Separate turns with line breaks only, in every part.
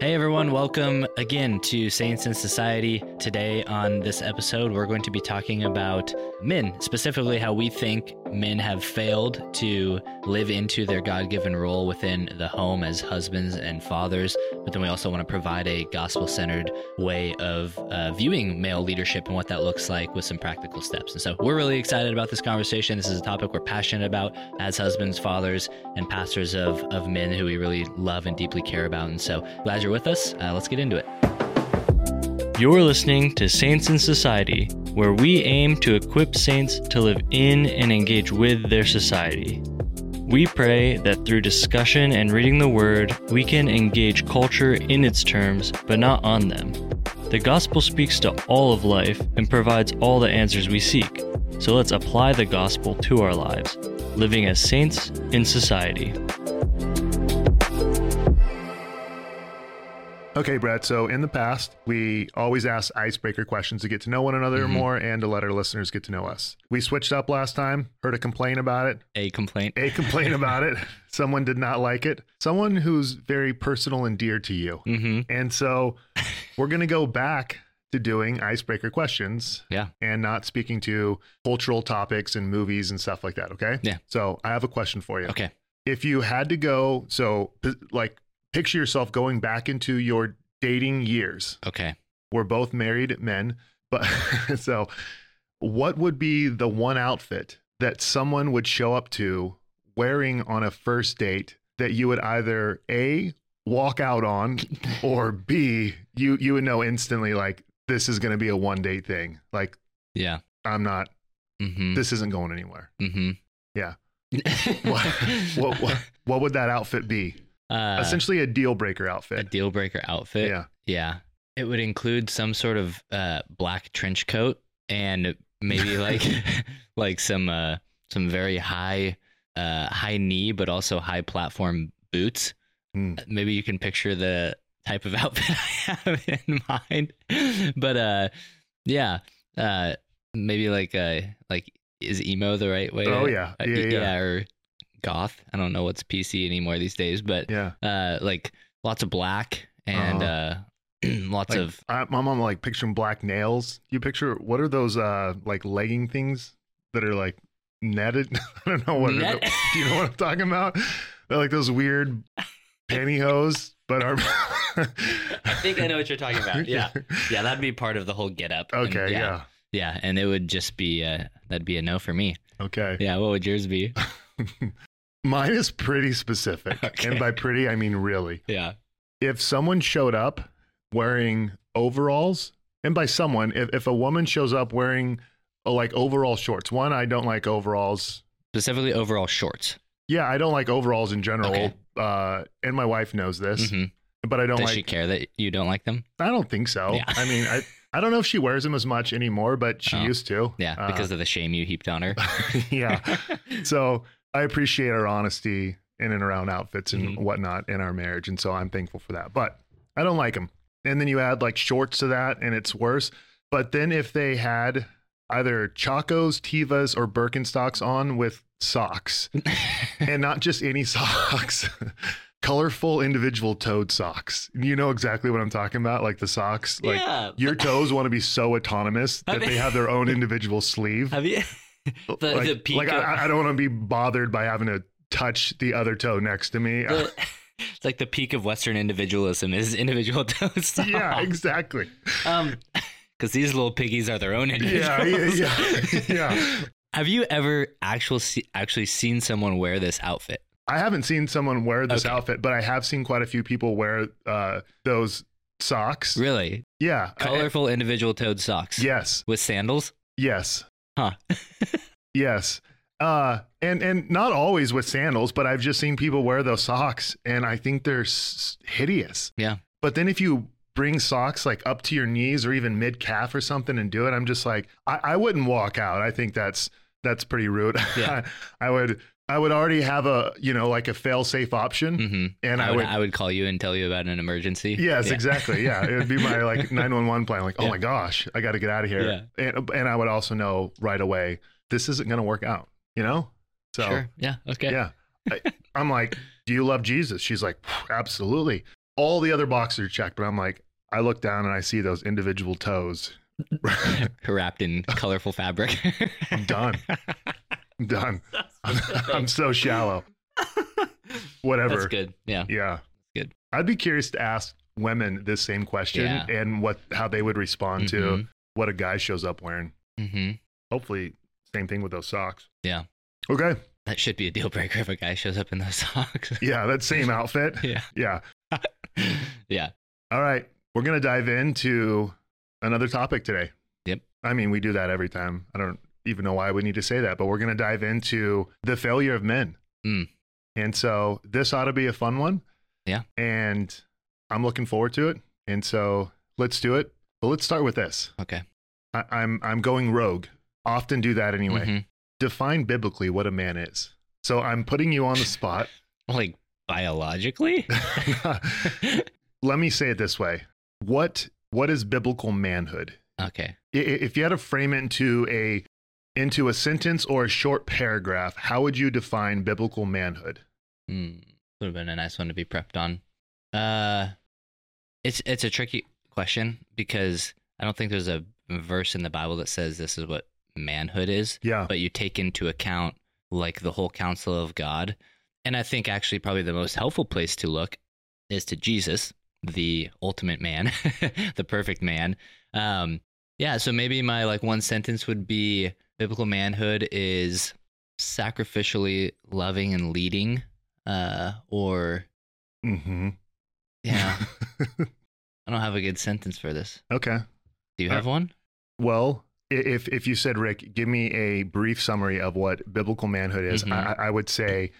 Hey everyone, welcome again to Saints in Society. Today on this episode, we're going to be talking about men, specifically how we think men have failed to live into their God given role within the home as husbands and fathers. But then we also want to provide a gospel centered way of uh, viewing male leadership and what that looks like with some practical steps. And so we're really excited about this conversation. This is a topic we're passionate about as husbands, fathers, and pastors of, of men who we really love and deeply care about. And so glad you're with us. Uh, let's get into it.
You're listening to Saints in Society, where we aim to equip saints to live in and engage with their society. We pray that through discussion and reading the Word, we can engage culture in its terms, but not on them. The gospel speaks to all of life and provides all the answers we seek. So let's apply the gospel to our lives, living as saints in society.
Okay, Brad. So in the past, we always ask icebreaker questions to get to know one another
Mhm.
more and to let our listeners get to know us. We switched up last time, heard a complaint about it,
A complaint.
a complaint about it. Someone did not like it. Someone who's very personal and dear to you.
Mm-hmm.
And so we're going to go back to doing icebreaker questions
Yeah.
and not speaking to cultural topics and movies and stuff like that. Okay.
Yeah.
So I have a question for you.
Okay.
If you had to go, so like picture yourself going back into your dating years.
Okay.
We're both married men, but so what would be the one outfit that someone would show up to wearing on a first date that you would either A walk out on or B you you would know instantly like this is going to be a one date thing. Like
Yeah.
I'm not
Mm-hmm.
this isn't going anywhere.
Mm-hmm.
Yeah. What what what, what would that outfit be?
Uh,
Essentially a deal breaker outfit.
a deal breaker outfit.
Yeah.
Yeah. It would include some sort of uh, black trench coat and maybe like like some uh, some very high uh, high knee but also high platform boots.
Hmm.
Maybe you can picture the type of outfit I have in mind. But uh yeah, uh maybe like uh like is emo the right way?
Oh yeah.
uh,
Yeah, yeah.
or goth. I don't know what's PC anymore these days, but
Yeah.
uh like lots of black and uh
Uh-huh.
lots
Like,
of
I, my mom like picturing black nails. You picture what are those uh like legging things that are like netted? I don't know what.
Net-
the- do you know what I'm talking about? They're like those weird pantyhose, but are.
I think I know what you're talking about. Yeah. Yeah, that'd be part of the whole get up. and
Okay.
yeah,
Yeah.
Yeah, and it would just be uh that'd be a no for me.
Okay.
Yeah, what would yours be?
Mine is pretty specific,
Okay.
and by pretty I mean really.
Yeah.
If someone showed up wearing overalls, and by someone, if if a woman shows up wearing uh, like overall shorts, one I don't like overalls.
Specifically overall shorts.
Yeah, I don't like overalls in general.
Okay.
Uh, and my wife knows this,
hmm
but I don't
Does
like.
she care that you don't like them?
I don't think so.
Yeah.
I mean, I I don't know if she wears them as much anymore, but she
Oh.
used to.
Yeah,
Uh,
because of the shame you heaped on her.
yeah. So I appreciate our honesty in and around outfits and
Mhm.
whatnot in our marriage, and so I'm thankful for that. But I don't like them. And then you add like shorts to that, and it's worse. But then if they had either Chacos, Tevas, or Birkenstocks on with socks, and not just any socks. Colorful individual toed socks. You know exactly what I'm talking about, like the socks. Like
yeah.
your toes want to be so autonomous
I
that they have their own individual sleeve.
Have you the,
like,
the peak
like
of,
I, I don't want to be bothered by having to touch the other toe next to me.
the- it's like the peak of Western individualism is individual toe socks.
yeah, exactly.
Um, because these little piggies are their own individuals.
yeah, yeah, yeah.
Have you ever actually see, actually seen someone wear this outfit?
I haven't seen someone wear this
Okay.
outfit, but I have seen quite a few people wear uh, those socks.
Really,
Yeah. I-
colorful individual toed socks.
yes.
with sandals.
Yes.
Huh.
Yes. Uh, and and not always with sandals, but I've just seen people wear those socks, and I think they're s- hideous.
Yeah.
But then if you bring socks like up to your knees or even mid calf or something and do it, I'm just like, I, I wouldn't walk out. I think that's that's pretty rude.
Yeah.
I would I would already have a you know like a fail safe option,
hmm
and
I,
I,
would,
would.
I would call you and tell you about an emergency.
Yes,
Yeah.
exactly. Yeah, it would be my like 911 plan. Like, oh
Yeah.
my gosh, I got to get out of here. And, and I would also know right away this isn't going to work out. You know, so
Sure. Yeah. Okay.
yeah, I, I'm like, do you love Jesus? She's like, absolutely. all the other boxes are checked, but I'm like, I look down and I see those individual toes.
Wrapped in colorful fabric.
I'm done. I'm done. I'm so shallow. Whatever.
That's good. Yeah.
Yeah.
Good.
I'd be curious to ask women this same question
Yeah.
and what how they would respond to
Mhm.
what a guy shows up wearing.
hmm
Hopefully, same thing with those socks.
Yeah.
Okay.
That should be a deal breaker if a guy shows up in those socks.
Yeah, that same outfit.
yeah.
Yeah.
yeah.
All right. We're going to dive into another topic today.
Yep.
I mean, we do that every time. I don't even know why we need to say that, but we're going to dive into the failure of men.
Mm.
And so this ought to be a fun one.
Yeah.
And I'm looking forward to it. And so let's do it. But let's start with this.
Okay.
I, I'm I'm going rogue. Often do that anyway.
Mhm.
Define biblically what a man is. So I'm putting you on the spot.
Like biologically?
Let me say it this way. What what is biblical manhood?
okay.
If you had to frame it into a into a sentence or a short paragraph, how would you define biblical manhood?
Hmm. Would have been a nice one to be prepped on. Uh, it's it's a tricky question because I don't think there's a verse in the Bible that says this is what manhood is,
Yeah.
but you take into account like the whole counsel of God. And I think actually probably the most helpful place to look is to Jesus, the ultimate man, the perfect man. Um, yeah, so maybe my like one sentence would be biblical manhood is sacrificially loving and leading uh or
Mm-hmm.
yeah i don't have a good sentence for this
okay.
do you
Uh,
have one
Well, if if you said Rick, give me a brief summary of what biblical manhood is,
Mhm.
I, I would say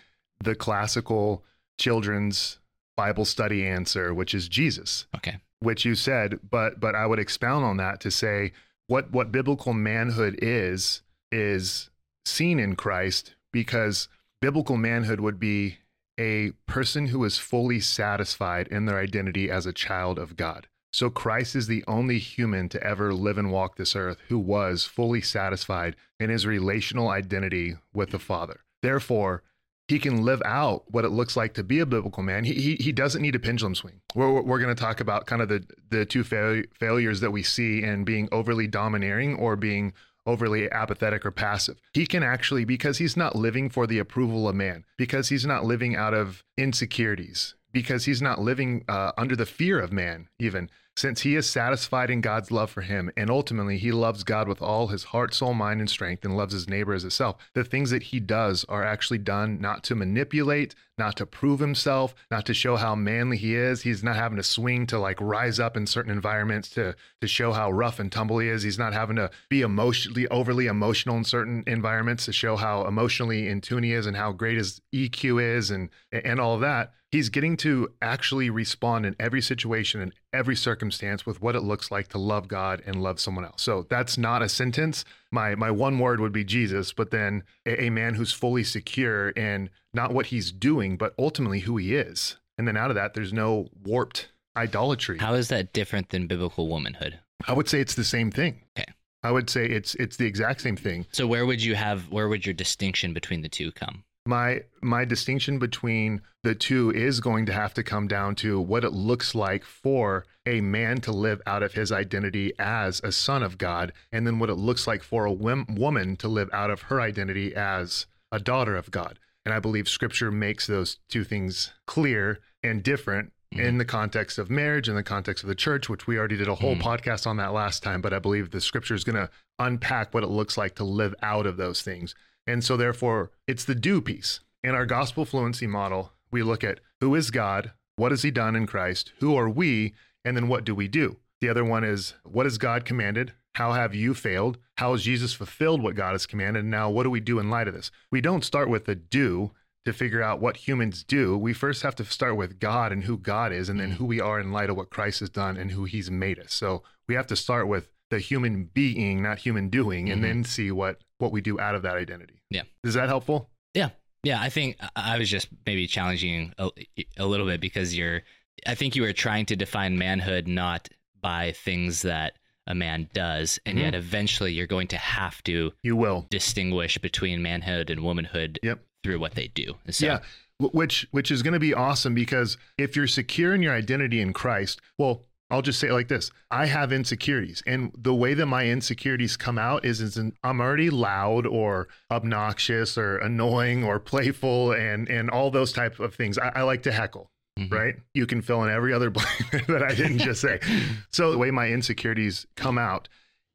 the classical children's Bible study answer, which is Jesus,
okay
which you said, but but I would expound on that to say what what biblical manhood is is seen in Christ because biblical manhood would be a person who is fully satisfied in their identity as a child of God. So Christ is the only human to ever live and walk this earth who was fully satisfied in his relational identity with the Father. Therefore, he can live out what it looks like to be a biblical man. He he, he doesn't need a pendulum swing. We're we're going to talk about kind of the the two fail, failures that we see in being overly domineering or being overly apathetic or passive. He can actually because he's not living for the approval of man, because he's not living out of insecurities, because he's not living uh, under the fear of man even since he is satisfied in God's love for him, and ultimately he loves God with all his heart, soul, mind, and strength, and loves his neighbor as himself. The things that he does are actually done not to manipulate, not to prove himself, not to show how manly he is. He's not having to swing to like rise up in certain environments to to show how rough and tumble he is. He's not having to be emotionally overly emotional in certain environments to show how emotionally in tune he is and how great his EQ is and and all of that he's getting to actually respond in every situation and every circumstance with what it looks like to love God and love someone else. So that's not a sentence. My my one word would be Jesus, but then a, a man who's fully secure in not what he's doing, but ultimately who he is. And then out of that, there's no warped idolatry.
how is that different than biblical womanhood
I would say it's the same thing.
Okay.
I would say it's it's the exact same thing.
so where would you have where would your distinction between the two come
my my distinction between the two is going to have to come down to what it looks like for a man to live out of his identity as a son of God and then what it looks like for a wom- woman to live out of her identity as a daughter of God. And i believe scripture makes those two things clear and different in the context of marriage in the context of the church which we already did a whole
Mhm.
podcast on that last time but i believe the scripture is going to unpack what it looks like to live out of those things and so, therefore, it's the do piece. In our gospel fluency model, we look at who is God, what has He done in Christ, who are we, and then what do we do? The other one is what has God commanded? How have you failed? How has Jesus fulfilled what God has commanded? And now, what do we do in light of this? We don't start with the do to figure out what humans do. We first have to start with God and who God is, and then who we are in light of what Christ has done and who He's made us. So we have to start with the human being, not human doing, and
Mhm.
then see what what we do out of that identity.
Yeah.
Is that helpful?
Yeah, yeah. I think I was just maybe challenging a, a little bit because you're. I think you were trying to define manhood not by things that a man does, and
Mhm.
yet eventually you're going to have to
You will.
distinguish between manhood and womanhood
Yep.
through what they do. So,
yeah. Which which is going to be awesome because if you're secure in your identity in Christ, well, I'll just say it like this: I have insecurities, and the way that my insecurities come out is, is I'm already loud or obnoxious or annoying or playful and and all those type of things. I, I like to heckle.
Mhm.
Right? You can fill in every other blank that I didn't just say. So the way my insecurities come out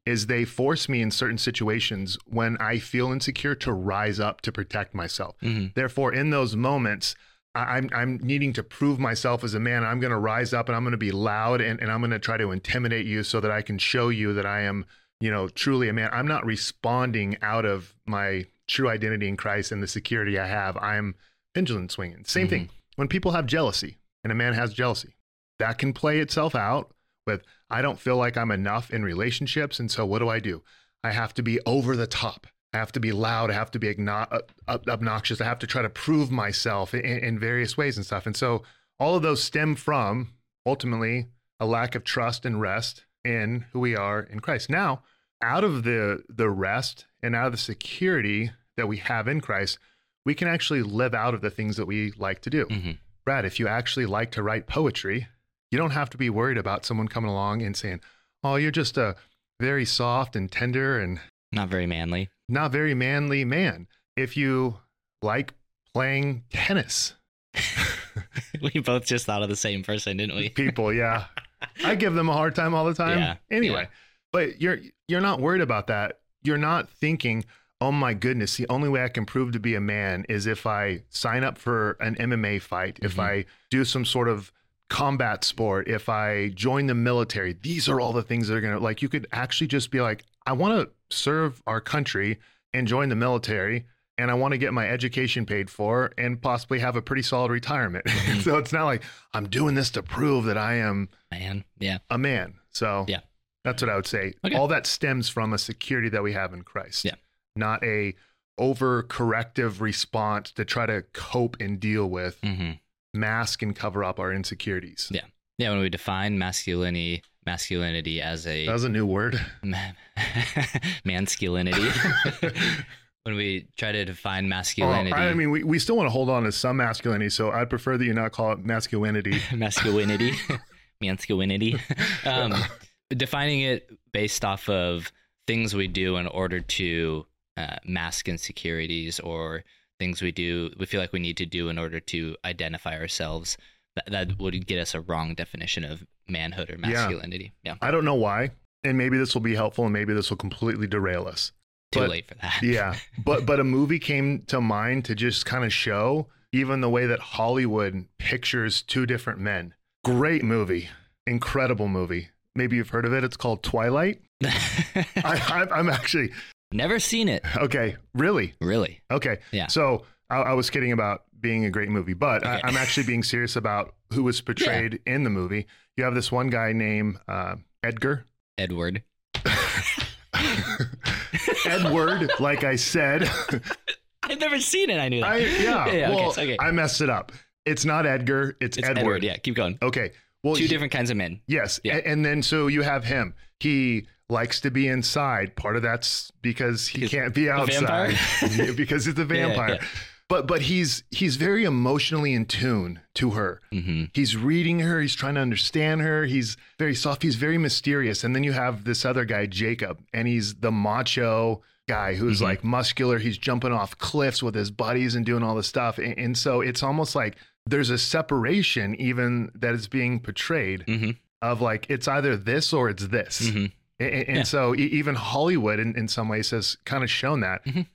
is they force me in certain situations when I feel insecure to rise up to protect myself.
Mhm.
Therefore, in those moments, I'm I'm needing to prove myself as a man. I'm going to rise up and I'm going to be loud and, and I'm going to try to intimidate you so that I can show you that I am, you know, truly a man. I'm not responding out of my true identity in Christ and the security I have. I'm pendulum swinging. Same thing mm-hmm. when people have jealousy and a man has jealousy, that can play itself out with I don't feel like I'm enough in relationships. And so what do I do? I have to be over the top. I have to be loud. I have to be igno- uh, ob- obnoxious. I have to try to prove myself in, in various ways and stuff. And so all of those stem from ultimately a lack of trust and rest in who we are in Christ. Now, out of the the rest and out of the security that we have in Christ, we can actually live out of the things that we like to do.
Mhm.
Brad, if you actually like to write poetry, you don't have to be worried about someone coming along and saying, "Oh, you're just a very soft and tender and
Not very manly.
not very manly man." If you like playing tennis,
we both just thought of the same person, didn't we?
people, yeah, I give them a hard time all the time.
Yeah,
Anyway,
yeah.
but you're you're not worried about that. You're not thinking, "Oh my goodness, the only way I can prove to be a man is if I sign up for an MMA fight, if
Mhm.
I do some sort of combat sport, if I join the military." These are all the things that are going to like you could actually just be like, "I want to serve our country and join the military." And I want to get my education paid for and possibly have a pretty solid retirement.
Mhm.
so it's not like I'm doing this to prove that I am
Man, yeah.
a man. So
Yeah.
that's what I would say.
Okay.
All that stems from a security that we have in Christ.
Yeah.
Not a over corrective response to try to cope and deal with,
hmm
mask and cover up our insecurities.
Yeah. Yeah, when we define masculinity, masculinity as a
That was a new word.
ma- masculinity, when we try to define
Oh,
masculinity,
I mean, we, we still want to hold on to some masculinity, so I'd prefer that you not call it masculinity.
masculinity, masculinity, um, defining it based off of things we do in order to uh, mask insecurities or things we do we feel like we need to do in order to identify ourselves. That, that would get us a wrong definition of manhood or
Yeah.
masculinity. Yeah,
I don't know why, and maybe this will be helpful, and maybe this will completely derail us.
too
But-
late for that.
Yeah, but but a movie came to mind to just kind of show even the way that Hollywood pictures two different men. Great movie, incredible movie. Maybe you've heard of it. It's called Twilight. I, I, I'm actually
Never seen it.
okay. Really?
Really?
Okay.
Yeah.
So I, I was kidding about being a great movie, but
Okay.
I, I'm actually being serious about who was portrayed in the movie. You have this one guy named uh, Edgar.
Edward.
Edward, like I said.
I've never seen it. I knew that.
I, yeah.
yeah.
well,
okay. okay.
I messed it up. It's not Edgar. It's,
it's
Edward.
Edward. Yeah. Keep going.
Okay. Well,
Two
he-
different kinds of men.
Yes.
Yeah.
And then so you have him. He likes to be inside. Part of that's because he can't be outside because he's a
Yeah,
vampire.
yeah.
But but he's he's very emotionally in tune to her.
hmm
He's reading her, he's trying to understand her. He's very soft, he's very mysterious. And then you have this other guy, Jacob, and he's the macho guy who's
Mhm.
like muscular. He's jumping off cliffs with his buddies and doing all this stuff. And, and so it's almost like there's a separation even that is being portrayed
hmm
of like it's either this or it's this.
hmm
And, and
Yeah.
so even Hollywood in, in some ways has kind of shown that.
Mhm.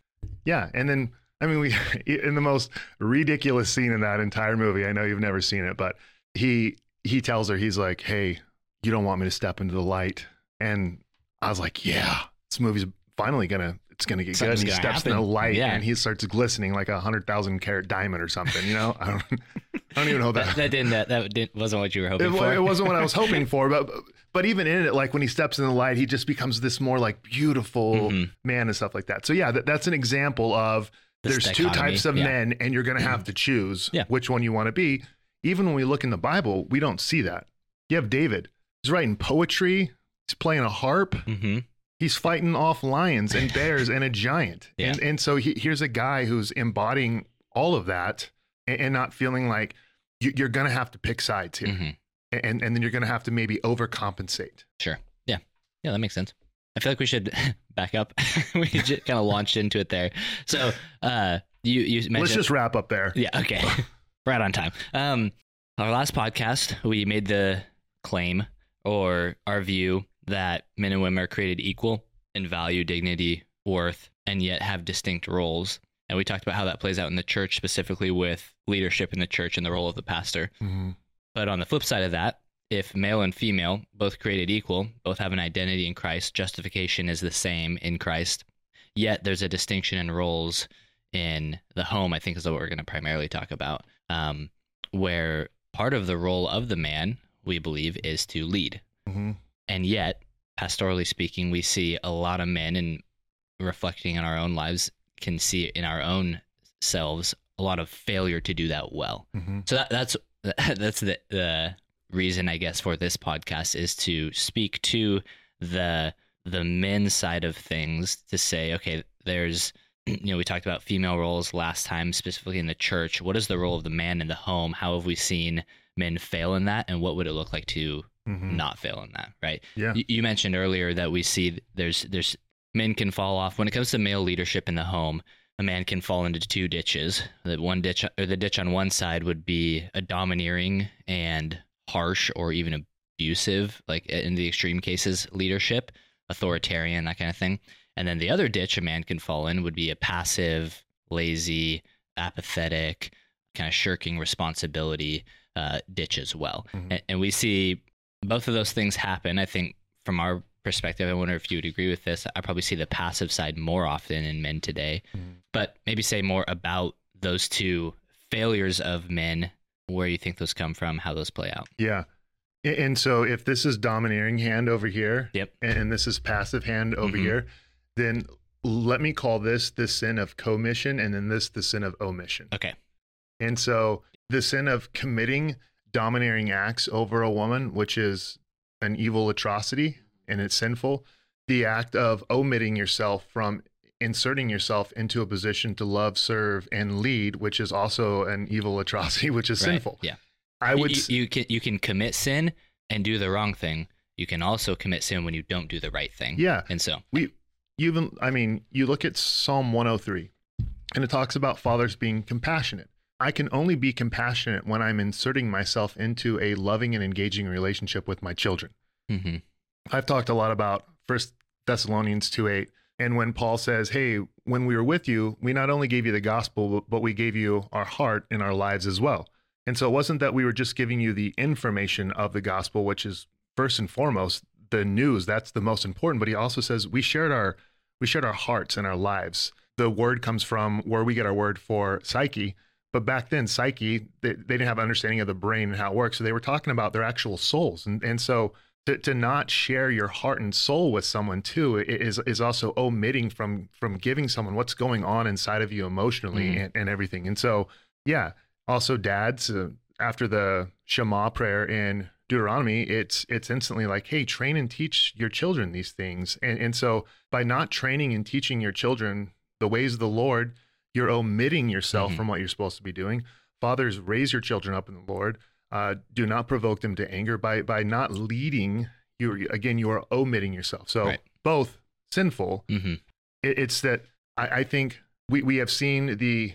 Yeah. And then, I mean, we, in the most ridiculous scene in that entire movie, I know you've never seen it, but he, he tells her, he's like, Hey, you don't want me to step into the light. And I was like, yeah, this movie's finally gonna, it's gonna get
Something's
good. And he steps in the light
Yeah.
and he starts glistening like a hundred thousand carat diamond or something, you know? I don't, I don't even know
That, that didn't. That, that didn't, wasn't what you were hoping
it,
for.
it wasn't what I was hoping for, but but even in it, like when he steps in the light, he just becomes this more like beautiful
Mhm.
man and stuff like that. So yeah, that, that's an example of There's two types of
yeah. Mm-hmm.
men, and you're going to have to choose
Yeah.
which one you want to be. Even when we look in the Bible, we don't see that. You have David. He's writing poetry. He's playing a harp.
hmm
He's fighting off lions and bears and a giant.
Yeah.
And and so he, here's a guy who's embodying all of that and, and not feeling like you, you're going to have to pick sides here.
Mhm.
And, and then you're going to have to maybe overcompensate.
Sure. Yeah. Yeah, that makes sense. I feel like we should back up. we just kind of launched into it there. So, uh, you you mentioned
Let's just wrap up there.
Yeah, okay. right on time. Um, our last podcast, we made the claim or our view that men and women are created equal in value, dignity, worth, and yet have distinct roles. And we talked about how that plays out in the church, specifically with leadership in the church and the role of the pastor.
Mhm.
But on the flip side of that, if male and female, both created equal, both have an identity in Christ, justification is the same in Christ, yet there's a distinction in roles in the home, I think is what we're going to primarily talk about, um, where part of the role of the man, we believe, is to lead.
Mhm.
And yet, pastorally speaking, we see a lot of men and reflecting on our own lives can see in our own selves a lot of failure to do that well.
Mhm.
So that, that's that's the the reason I guess for this podcast is to speak to the the men's side of things to say, okay, there's you know, we talked about female roles last time, specifically in the church. What is the role of the man in the home? How have we seen men fail in that, and what would it look like to
Mhm.
not fail in that? Right?
Yeah.
You, you mentioned earlier that we see there's there's men can fall off when it comes to male leadership in the home. A man can fall into two ditches. The one ditch or the ditch on one side would be a domineering and harsh or even abusive, like in the extreme cases, leadership, authoritarian, that kind of thing. And then the other ditch a man can fall in would be a passive, lazy, apathetic, kind of shirking responsibility uh, ditch as well.
Mhm.
And, and we see both of those things happen. I think from our perspective, I wonder if you would agree with this. I probably see the passive side more often in men today,
Mhm.
but maybe say more about those two failures of men, where you think those come from, how those play out.
Yeah. And so if this is domineering hand over here,
Yep.
and this is passive hand over
Mhm.
here, then let me call this the sin of commission and then this the sin of omission.
Okay.
And so the sin of committing domineering acts over a woman, which is an evil atrocity and it's sinful, the act of omitting yourself from inserting yourself into a position to love, serve, and lead, which is also an evil atrocity, which is
Right.
sinful.
Yeah.
I would
you,
s-
you can you can commit sin and do the wrong thing. You can also commit sin when you don't do the right thing.
yeah.
And so,
we even i mean you look at psalm 103 and it talks about fathers being compassionate i can only be compassionate when i'm inserting myself into a loving and engaging relationship with my children
hmm
i've talked a lot about first thessalonians 2 8 and when paul says hey when we were with you we not only gave you the gospel but- we gave you our heart and our lives as well. And so it wasn't that we were just giving you the information of the gospel which is first and foremost the news. That's the most important. But he also says we shared our we shared our hearts and our lives. The word comes from where we get our word for psyche. But back then psyche they, they didn't have understanding of the brain and how it works. So they were talking about their actual souls. And and so to, to not share your heart and soul with someone too is is also omitting from from giving someone what's going on inside of you emotionally
Mhm.
and, and everything and so yeah also dads uh, after the shema prayer in deuteronomy it's it's instantly like hey train and teach your children these things and and so by not training and teaching your children the ways of the lord you're omitting yourself
Mhm.
from what you're supposed to be doing fathers raise your children up in the lord uh, do not provoke them to anger by by not leading you again you are omitting yourself. So
Right.
both sinful.
Hmm
it, it's that I, I think we, we have seen the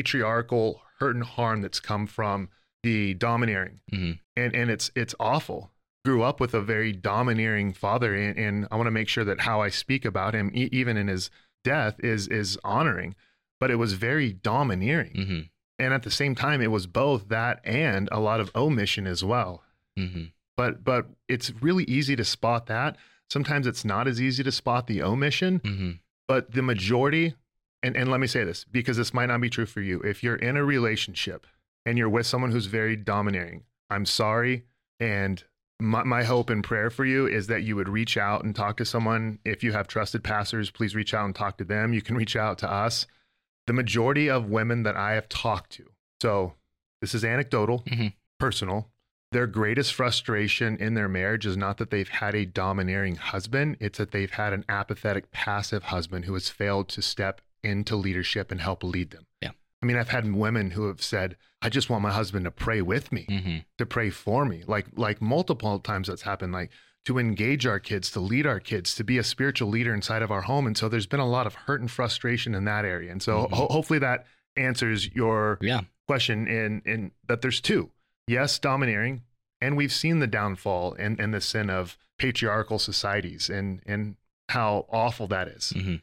patriarchal hurt and harm that's come from the domineering.
Hmm
and and it's it's awful. Grew up with a very domineering father and, and i want to make sure that how i speak about him e- even in his death is is honoring. But it was very domineering.
Hmm
and at the same time it was both that and a lot of omission as well.
Hmm
but but it's really easy to spot that. Sometimes it's not as easy to spot the omission
hmm
but the majority and, and let me say this because this might not be true for you. If you're in a relationship and you're with someone who's very domineering i'm sorry and my, my hope and prayer for you is that you would reach out and talk to someone. If you have trusted pastors please reach out and talk to them. You can reach out to us the majority of women that i have talked to so this is anecdotal
Mhm.
personal their greatest frustration in their marriage is not that they've had a domineering husband, it's that they've had an apathetic, passive husband who has failed to step into leadership and help lead them.
Yeah.
I mean, I've had women who have said, I just want my husband to pray with me,
hmm
to pray for me. Like, like multiple times that's happened, like to engage our kids, to lead our kids, to be a spiritual leader inside of our home. And so there's been a lot of hurt and frustration in that area. And so
Mhm.
ho- hopefully that answers your
Yeah.
question in in that there's two. Yes, domineering, and we've seen the downfall and, and the sin of patriarchal societies and and how awful that is.
hmm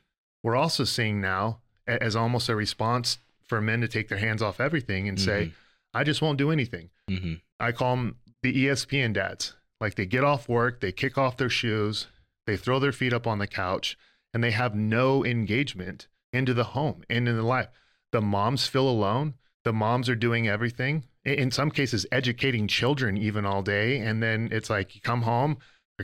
We're also seeing now as almost a response for men to take their hands off everything and say, I just won't do anything.
hmm
I call them the ESPN dads. Like they get off work, they kick off their shoes, they throw their feet up on the couch, and they have no engagement into the home and into life. The moms feel alone. The moms are doing everything. In some cases, educating children even all day. And then it's like you come home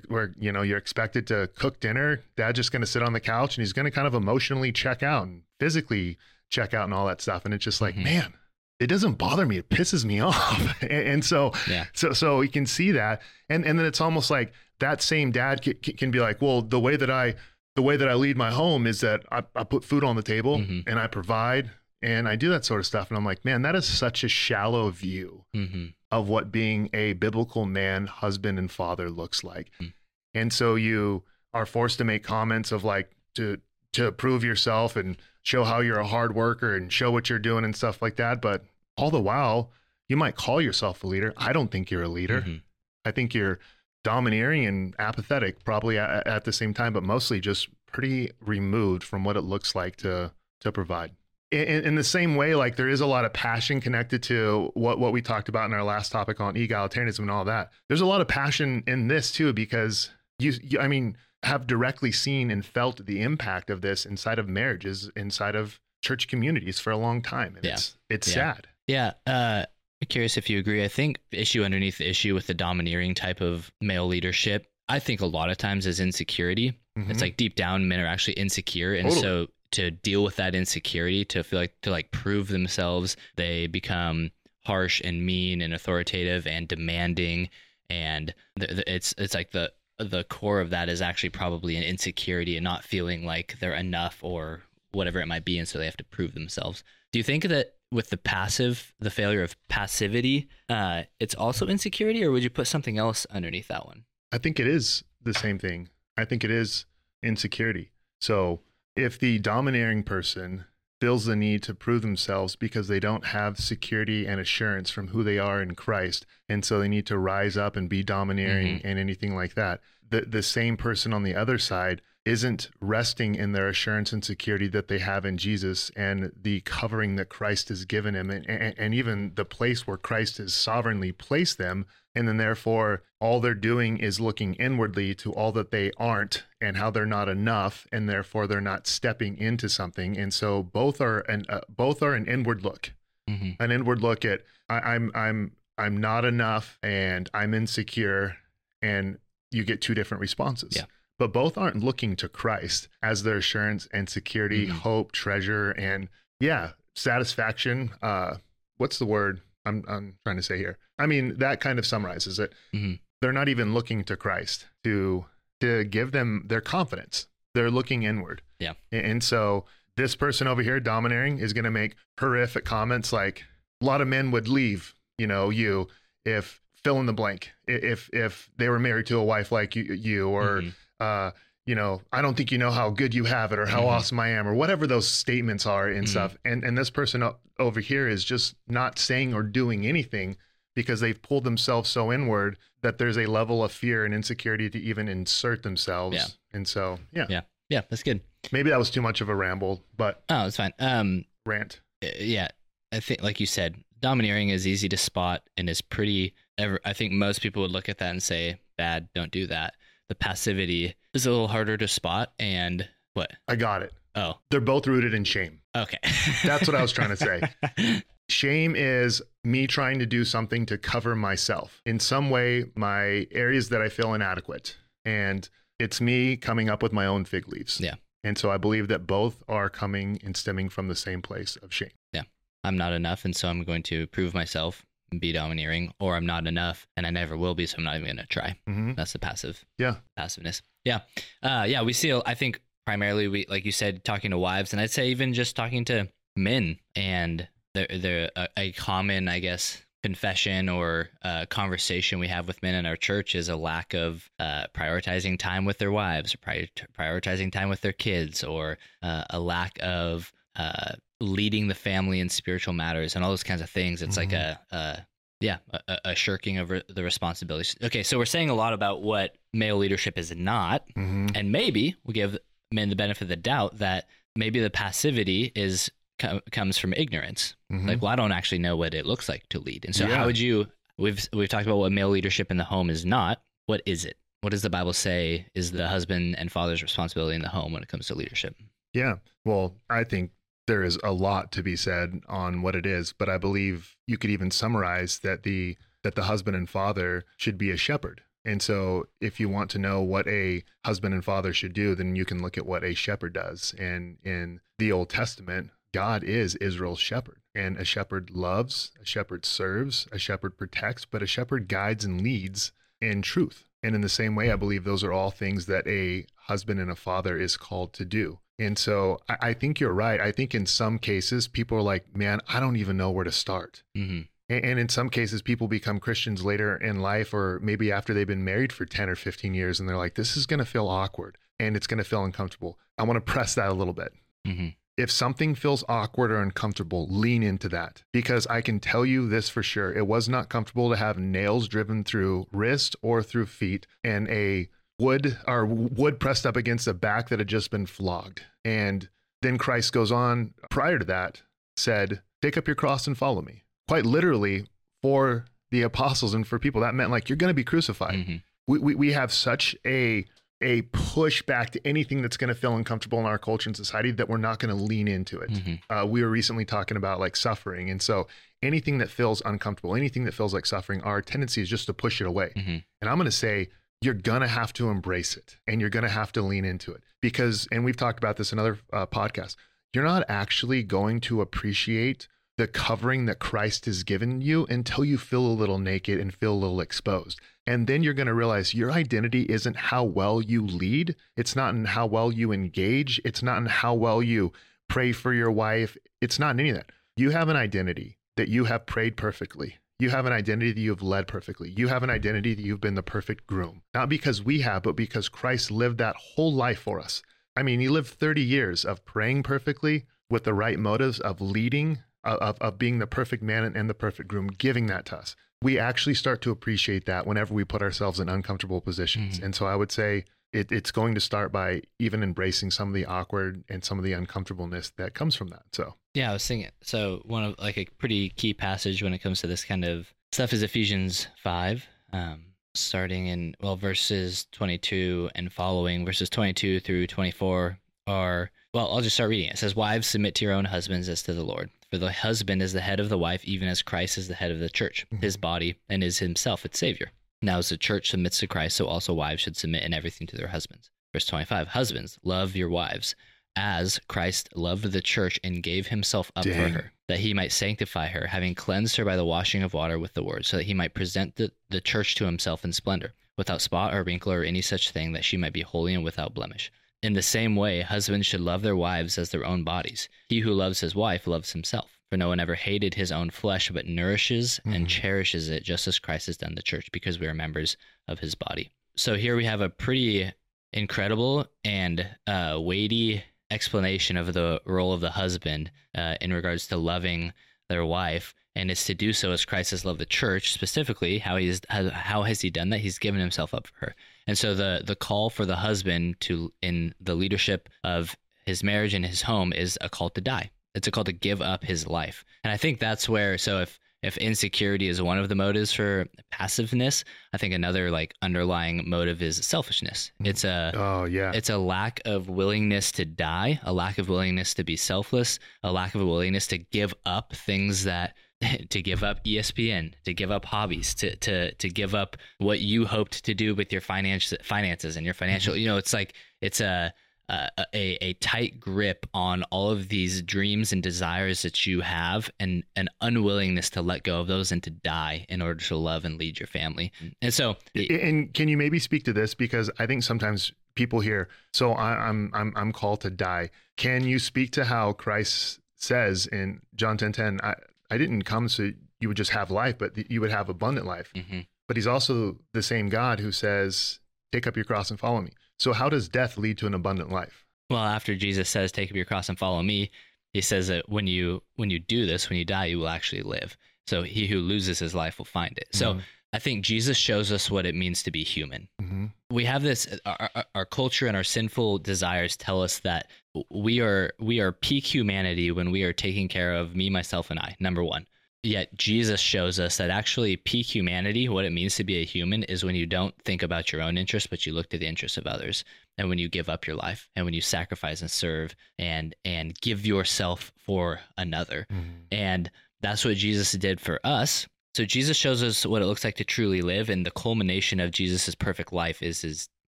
where you know you're expected to cook dinner. Dad's just going to sit on the couch and he's going to kind of emotionally check out and physically check out and all that stuff. And it's just like,
Mhm.
man, it doesn't bother me. It pisses me off. and, and so
Yeah.
so so you can see that, and and then it's almost like that same dad can, can be like, well, the way that I the way that I lead my home is that I, I put food on the table
Mhm.
and I provide and I do that sort of stuff, and I'm like, man, that is such a shallow view
hmm
of what being a biblical man, husband, and father looks like.
Mm.
And so you are forced to make comments of like to to prove yourself and show how you're a hard worker and show what you're doing and stuff like that. But all the while, you might call yourself a leader. I don't think you're a leader.
Mhm.
I think you're domineering and apathetic, probably at, at the same time, but mostly just pretty removed from what it looks like to to provide. In, in the same way, like there is a lot of passion connected to what what we talked about in our last topic on egalitarianism and all that. There's a lot of passion in this too because you, you I mean, have directly seen and felt the impact of this inside of marriages, inside of church communities for a long time, and
Yeah.
it's it's
Yeah.
sad.
Yeah. Uh, I'm curious if you agree. I think the issue underneath the issue with the domineering type of male leadership, I think a lot of times is insecurity.
Mhm.
It's like deep down, men are actually insecure, and
Totally.
so to deal with that insecurity, to feel like to like prove themselves, they become harsh and mean and authoritative and demanding, and it's it's like the the core of that is actually probably an insecurity and not feeling like they're enough or whatever it might be, and so they have to prove themselves. Do you think that with the passive, the failure of passivity, uh, it's also insecurity, or would you put something else underneath that one?
I think it is the same thing. I think it is insecurity. So if the domineering person feels the need to prove themselves because they don't have security and assurance from who they are in Christ, and so they need to rise up and be domineering mm-hmm. and anything like that, the the same person on the other side isn't resting in their assurance and security that they have in Jesus and the covering that Christ has given him and, and, and even the place where Christ has sovereignly placed them and then therefore all they're doing is looking inwardly to all that they aren't and how they're not enough and therefore they're not stepping into something and so both are an uh, both are an inward look
Mm-hmm.
an inward look at I, i'm i'm i'm not enough and i'm insecure and you get two different responses
Yeah.
But both aren't looking to christ as their assurance and security
Mhm.
hope treasure and yeah satisfaction uh what's the word i'm i'm trying to say here i mean that kind of summarizes it
Mhm.
they're not even looking to christ to to give them their confidence they're looking inward
Yeah.
and, and so this person over here domineering is going to make horrific comments like a lot of men would leave you know you if fill in the blank if if they were married to a wife like you, you or
Mhm.
Uh you know i don't think you know how good you have it or how
Mhm.
awesome i am or whatever those statements are and
Mhm.
stuff and and this person o- over here is just not saying or doing anything because they've pulled themselves so inward that there's a level of fear and insecurity to even insert themselves
Yeah.
and so yeah,
Yeah. yeah, that's good.
maybe that was too much of a ramble but
Oh, it's fine. Um,
rant
uh, yeah, I think, like you said, domineering is easy to spot and is pretty. Ever, I think most people would look at that and say, "Bad, don't do that." The passivity is a little harder to spot, and what?
i got it
Oh,
they're both rooted in shame
okay.
That's what I was trying to say. Shame is me trying to do something to cover myself. In some way, my areas that I feel inadequate. And it's me coming up with my own fig leaves.
Yeah.
And so I believe that both are coming and stemming from the same place of shame. Yeah.
I'm not enough, and so I'm going to prove myself be domineering, or I'm not enough, and I never will be, so I'm not even going to try.
hmm
That's the passive.
Yeah.
Passiveness. Yeah. Uh, yeah. We see. I think primarily we, like you said, talking to wives, and I'd say even just talking to men and they're, they're a, a common, I guess, confession or uh, conversation we have with men in our church is a lack of uh, prioritizing time with their wives, or prior- prioritizing time with their kids, or uh, a lack of uh, leading the family in spiritual matters and all those kinds of things. It's like a, a yeah, a, a shirking of re- the responsibilities. Okay, so we're saying a lot about what male leadership is not,
hmm
and maybe we give men the benefit of the doubt that maybe the passivity is co- comes from ignorance.
Mhm.
Like, well, I don't actually know what it looks like to lead. And so,
Yeah.
how would you? We've we've talked about what male leadership in the home is not. What is it? What does the Bible say is the husband and father's responsibility in the home when it comes to leadership?
Yeah. Well, I think there is a lot to be said on what it is, but I believe you could even summarize that the that the husband and father should be a shepherd. And so if you want to know what a husband and father should do, then you can look at what a shepherd does. And in the Old Testament, God is Israel's shepherd. And a shepherd loves, a shepherd serves, a shepherd protects, but a shepherd guides and leads in truth. And in the same way, I believe those are all things that a husband and a father is called to do. And so I, I think you're right. I think in some cases, people are like, man, I don't even know where to start.
hmm
And, and in some cases, people become Christians later in life, or maybe after they've been married for 10 or 15 years, and they're like, this is going to feel awkward and it's going to feel uncomfortable. I want to press that a little bit
hmm
if something feels awkward or uncomfortable, lean into that because I can tell you this for sure. It was not comfortable to have nails driven through wrist or through feet and a wood or wood pressed up against a back that had just been flogged. And then Christ goes on prior to that, said, Take up your cross and follow me. Quite literally, for the apostles and for people, that meant like you're going to be crucified
hmm
we, we, we have such a a pushback to anything that's going to feel uncomfortable in our culture and society that we're not going to lean into it.
hmm
Uh, we were recently talking about like suffering, and so anything that feels uncomfortable, anything that feels like suffering, our tendency is just to push it away.
hmm
And I'm going to say you're to have to embrace it, and you're to have to lean into it because, and we've talked about this in other uh, podcasts. You're not actually going to appreciate the covering that Christ has given you until you feel a little naked and feel a little exposed. And then you're to realize your identity isn't how well you lead. It's not in how well you engage. It's not in how well you pray for your wife. It's not in any of that. You have an identity that you have prayed perfectly. You have an identity that you have led perfectly. You have an identity that you've been the perfect groom. Not because we have, but because Christ lived that whole life for us. I mean, he lived 30 years of praying perfectly with the right motives, of leading, of, of, being the perfect man and, and the perfect groom, giving that to us. We actually start to appreciate that whenever we put ourselves in uncomfortable positions.
Mhm.
And so I would say it, it's going to start by even embracing some of the awkward and some of the uncomfortableness that comes from that. So,
Yeah, I was thinking. So one of like a pretty key passage when it comes to this kind of stuff is Ephesians five, um, starting in well verses twenty two and following. Verses twenty two through twenty four are well. I'll just start reading it. Says, "Wives, submit to your own husbands as to the Lord." For the husband is the head of the wife, even as Christ is the head of the church,
Mhm.
his body, and is himself its Savior. Now, as the church submits to Christ, so also wives should submit in everything to their husbands. Verse 25 Husbands, love your wives, as Christ loved the church and gave himself up for her, that he might sanctify her, having cleansed her by the washing of water with the word, so that he might present the, the church to himself in splendor, without spot or wrinkle or any such thing, that she might be holy and without blemish. In the same way, husbands should love their wives as their own bodies. He who loves his wife loves himself. For no one ever hated his own flesh, but nourishes and
Mhm.
cherishes it, just as Christ has done the church, because we are members of his body. So here we have a pretty incredible and uh, weighty explanation of the role of the husband uh, in regards to loving their wife, and it's to do so as Christ has loved the church. Specifically, how how, how has he done that? He's given himself up for her, and so the the call for the husband to in the leadership of his marriage and his home is a call to die. It's a call to give up his life, and I think that's where. So if if insecurity is one of the motives for passiveness, I think another like underlying motive is selfishness.
Mhm.
It's a
oh, yeah.
it's a lack of willingness to die, a lack of willingness to be selfless, a lack of a willingness to give up things that to give up ESPN, to give up hobbies, to to to give up what you hoped to do with your finance finances and your financial. You know, it's like it's a a, a a tight grip on all of these dreams and desires that you have, and an unwillingness to let go of those and to die in order to love and lead your family. And so,
and can you maybe speak to this because I think sometimes people hear, so I, I'm I'm I'm called to die. Can you speak to how Christ says in John 10 10, I, I didn't come so you would just have life, but you would have abundant life.
hmm
But he's also the same God who says, Take up your cross and follow me. So, how does death lead to an abundant life?
Well, after Jesus says, "Take up your cross and follow me," he says that when you when you do this, when you die, you will actually live. So he who loses his life will find it. So
Mhm.
I think Jesus shows us what it means to be human.
Mm-hmm.
we have this our, our- our culture and our sinful desires tell us that we are we are peak humanity when we are taking care of me myself and i number one yet jesus shows us that actually peak humanity what it means to be a human is when you don't think about your own interests but you look to the interests of others and when you give up your life and when you sacrifice and serve and and give yourself for another mm-hmm. and that's what Jesus did for us. So Jesus shows us what it looks like to truly live, and the culmination of Jesus' perfect life is his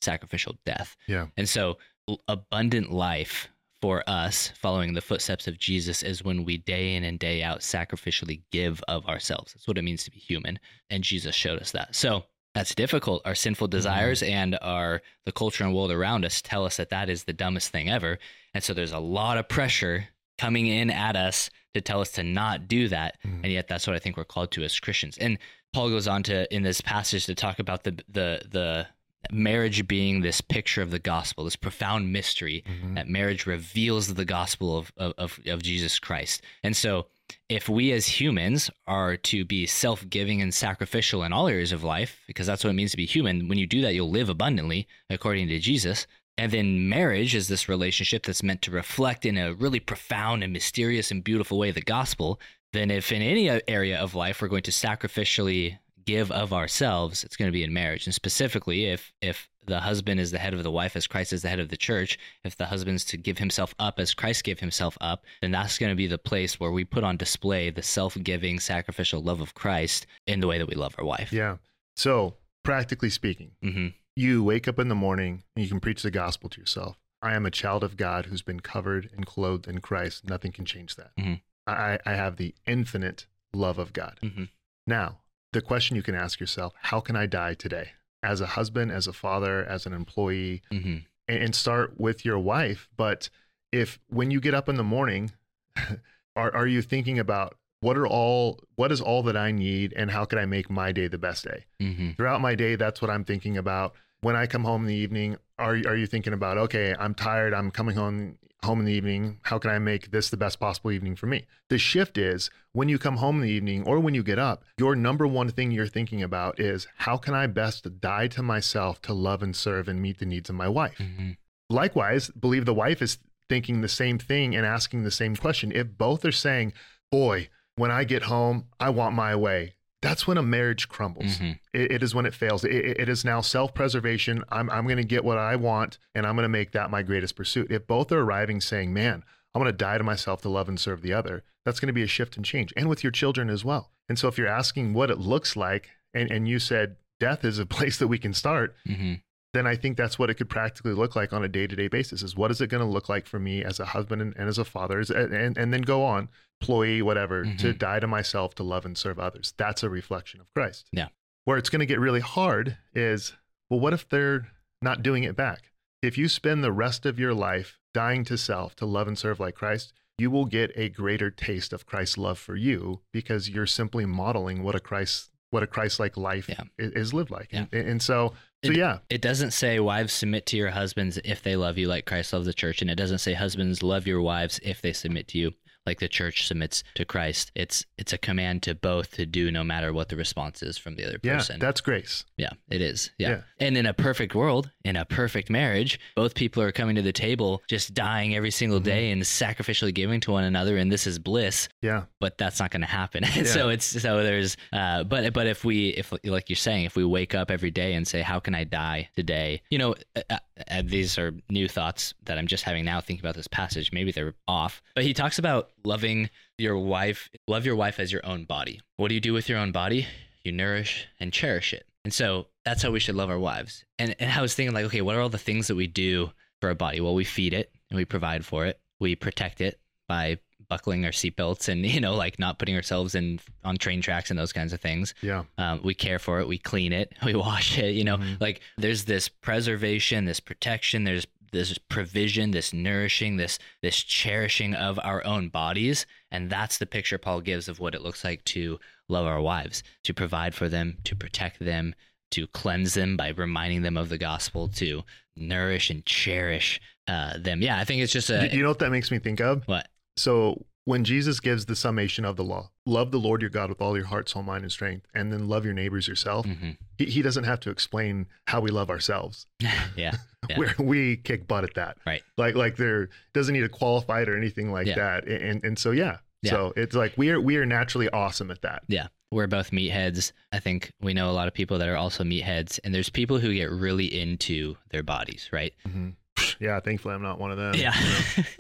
sacrificial death.
Yeah.
And so abundant life for us, following the footsteps of Jesus, is when we day in and day out sacrificially give of ourselves. That's what it means to be human. And Jesus showed us that. So that's difficult. Our sinful desires and our the culture and world around us tell us that that is the dumbest thing ever. And so there's a lot of pressure coming in at us to tell us to not do that.
Mhm.
And yet that's what I think we're called to as Christians. And Paul goes on to in this passage to talk about the the the marriage being this picture of the gospel, this profound mystery
Mhm.
that marriage reveals the gospel of, of, of, of Jesus Christ. And so, if we as humans are to be self giving and sacrificial in all areas of life, because that's what it means to be human, when you do that, you'll live abundantly, according to Jesus. And then marriage is this relationship that's meant to reflect in a really profound and mysterious and beautiful way the gospel. Then, if in any area of life we're going to sacrificially give of ourselves, it's going to be in marriage. And specifically, if if the husband is the head of the wife as Christ is the head of the church, if the husband's to give himself up as Christ gave himself up, then that's going to be the place where we put on display the self-giving, sacrificial love of Christ in the way that we love our wife.
Yeah. So, practically speaking,
hmm
you wake up in the morning and you can preach the gospel to yourself. I am a child of God who's been covered and clothed in Christ. Nothing can change that.
Mhm.
I, I have the infinite love of God.
Mhm.
Now, the question you can ask yourself how can I die today? As a husband, as a father, as an employee,
hmm
and, and start with your wife. But if when you get up in the morning, are, are you thinking about what are all what is all that I need and how can I make my day the best day?
hmm
throughout my day that's what i'm thinking about when i come home in the evening are, are you thinking about okay i'm tired i'm coming home home in the evening how can i make this the best possible evening for me? The shift is when you come home in the evening or when you get up your number one thing you're thinking about is how can i best die to myself to love and serve and meet the needs of my wife?
Hmm
likewise believe the wife is thinking the same thing and asking the same question. If both are saying boy when i get home i want my way that's when a marriage crumbles
hmm
it, it is when it fails. It, it- is now self preservation. I'm, I'm going to get what I want and I'm going to make that my greatest pursuit. If both are arriving saying, man, I'm going to die to myself to love and serve the other, that's going to be a shift and change. And with your children as well. And so if you're asking what it looks like, and, and you said death is a place that we can start,
hmm
then I think that's what it could practically look like on a day to day basis is what is it going to look like for me as a husband and, and as a father, as, and, and then go on, employee, whatever, to
Mhm.
die to myself to love and serve others. That's a reflection of Christ.
Yeah.
Where it's going to get really hard is, well, what if they're not doing it back? If you spend the rest of your life dying to self to love and serve like Christ, you will get a greater taste of Christ's love for you because you're simply modeling what a Christ what a Christ-like life
Yeah.
is lived like.
Yeah.
And, and so, so
It-
yeah,
It doesn't say wives submit to your husbands if they love you like Christ loves the church, and it doesn't say husbands love your wives if they submit to you like the church submits to Christ. It's it's a command to both to do no matter what the response is from the other person.
yeah, that's grace.
Yeah, it is. Yeah.
Yeah.
And in a perfect world, in a perfect marriage, both people are coming to the table just dying every single
Mhm.
day and sacrificially giving to one another and this is bliss,
Yeah.
but that's not going to happen. And so it's so there's uh but but if we if like you're saying if we wake up every day and say how can I die today? You know, uh, uh, these are new thoughts that I'm just having now thinking about this passage. Maybe they're off. But he talks about loving your wife, love your wife as your own body. What do you do with your own body? You nourish and cherish it. And so that's how we should love our wives. And, and I was thinking, like, okay, what are all the things that we do for our body? Well, we feed it and we provide for it. We protect it by buckling our seatbelts and, you know, like not putting ourselves in on train tracks and those kinds of things.
Yeah.
Um, we care for it. We clean it. We wash it. You know,
Mhm.
like there's this preservation, this protection. There's this provision, this nourishing, this this cherishing of our own bodies, and that's the picture Paul gives of what it looks like to love our wives, to provide for them, to protect them, to cleanse them by reminding them of the gospel, to nourish and cherish uh, them. Yeah, I think it's just a
you know what that makes me think of?
what
So when Jesus gives the summation of the law, love the Lord your God with all your heart, soul, mind, and strength, and then love your neighbors yourself.
hmm
He, he doesn't have to explain how we love ourselves.
yeah, Yeah.
Where we kick butt at that.
Right.
Like like there doesn't need to qualify it or anything like
Yeah.
that. And and so yeah.
Yeah.
So it's like we are we are naturally awesome at that.
Yeah. We're both meatheads. I think we know a lot of people that are also meatheads, and there's people who get really into their bodies, right?
Yeah, thankfully I'm not one of them.
Yeah.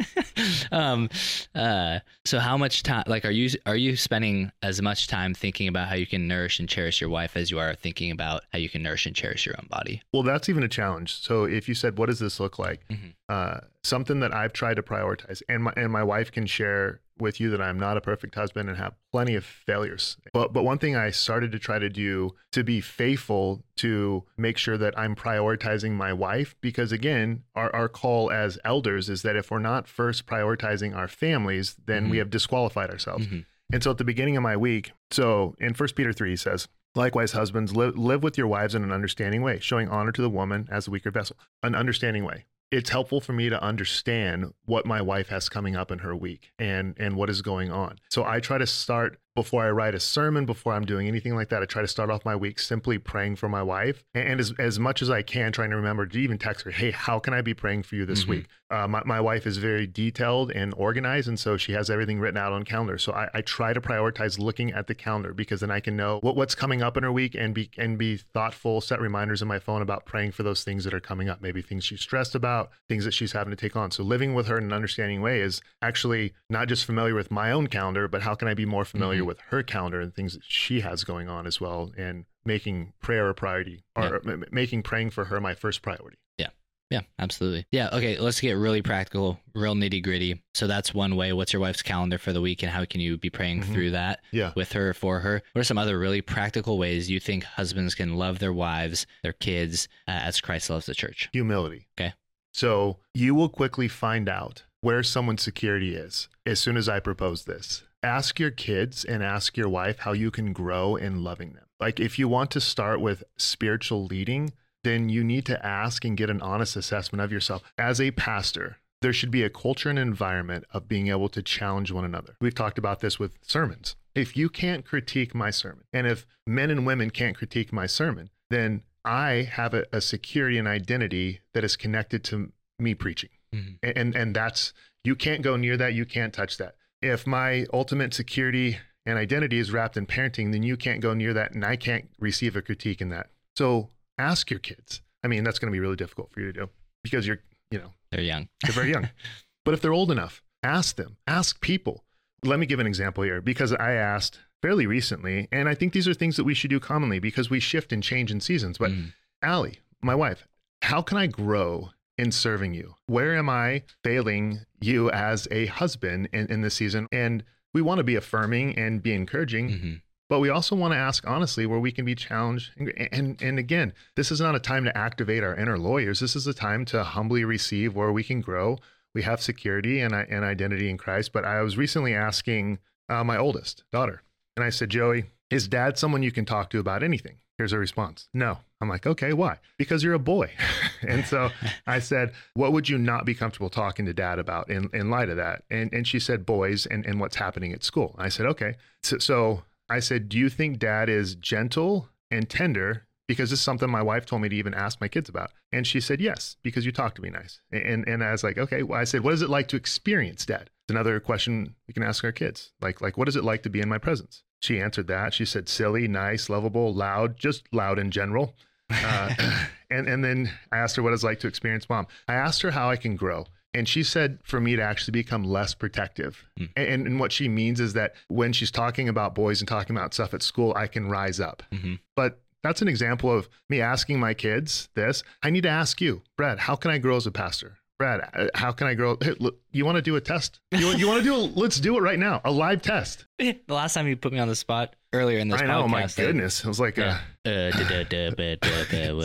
um uh so how much time like are you are you spending as much time thinking about how you can nourish and cherish your wife as you are thinking about how you can nourish and cherish your own body?
Well, that's even a challenge. So if you said, "What does this look like?"
Mhm.
Uh, something that I've tried to prioritize, and my and my wife can share with you that I'm not a perfect husband and have plenty of failures. But but one thing I started to try to do to be faithful to make sure that I'm prioritizing my wife, because again, our our call as elders is that if we're not first prioritizing our families, then we
Mhm.
have disqualified ourselves.
Mhm.
And so at the beginning of my week, so in First Peter 3, he says, Likewise, husbands, live, live with your wives in an understanding way, showing honor to the woman as the weaker vessel. An understanding way. It's helpful for me to understand what my wife has coming up in her week and and what is going on. So I try to start before I write a sermon, before I'm doing anything like that. I try to start off my week simply praying for my wife, and, as as much as I can, trying to remember to even text her, "Hey, how can I be praying for you this
Mhm.
week?" Uh, my my wife is very detailed and organized, and so she has everything written out on calendar. So I, I try to prioritize looking at the calendar because then I can know what, what's coming up in her week and be and be thoughtful, set reminders in my phone about praying for those things that are coming up. Maybe things she's stressed about, things that she's having to take on. So living with her in an understanding way is actually not just familiar with my own calendar, but how can I be more familiar
Mhm.
with her calendar and things that she has going on as well, and making prayer a priority or m- making praying for her my first priority.
Yeah, Yeah, absolutely. Yeah. Okay. Let's get really practical, real nitty gritty. So that's one way. What's your wife's calendar for the week, and how can you be praying
Mhm.
through that
Yeah.
with her for her? What are some other really practical ways you think husbands can love their wives, their kids, uh, as Christ loves the church?
humility.
Okay.
So you will quickly find out where someone's security is as soon as I propose this. Ask your kids and ask your wife how you can grow in loving them. Like if you want to start with spiritual leading, then you need to ask and get an honest assessment of yourself. As a pastor, there should be a culture and environment of being able to challenge one another. We've talked about this with sermons. If you can't critique my sermon, and if men and women can't critique my sermon, then I have a, a security and identity that is connected to me preaching.
Mhm.
A- And and that's you can't go near that, you can't touch that. If my ultimate security and identity is wrapped in parenting, then you can't go near that and I can't receive a critique in that. So ask your kids. I mean, that's going to be really difficult for you to do because you're, you know,
They're young.
they're very young. but if they're old enough, ask them, ask people. Let me give an example here because I asked fairly recently, and I think these are things that we should do commonly because we shift and change in seasons. But
Mhm.
Allie, my wife, how can I grow in serving you? Where am I failing you as a husband in, in this season? And we want to be affirming and be encouraging,
Mhm.
but we also want to ask honestly where we can be challenged. And, and and again, this is not a time to activate our inner lawyers. This is a time to humbly receive where we can grow. We have security and, and identity in Christ. But I was recently asking uh, my oldest daughter, and I said, Joey, is dad someone you can talk to about anything? Here's her response No. I'm like, okay, why? Because you're a boy. and so I said, what would you not be comfortable talking to dad about in, in light of that? And, and she said, boys and, and what's happening at school. I said, okay. So, so I said, do you think dad is gentle and tender? Because this is something my wife told me to even ask my kids about. And she said, yes, because you talk to me nice. And, and I was like, okay. Well, I said, what is it like to experience dad? It's another question we can ask our kids. Like, like, what is it like to be in my presence? She answered that. She said, silly, nice, lovable, loud, just loud in general. Uh, and and then I asked her what it's like to experience mom. I asked her how I can grow. And she said for me to actually become less protective.
Hmm.
And, and what she means is that when she's talking about boys and talking about stuff at school, I can rise up.
Mhm.
But that's an example of me asking my kids this. I need to ask you, Brad, how can I grow as a pastor? Brad, uh, how can I grow? Hey, look, you want to do a test? You, want- you want to do a, let's do it right now, a live test.
the last time you put me on the spot earlier in this
I know, my
podcast, I-
goodness. It was like, uh,
Uh,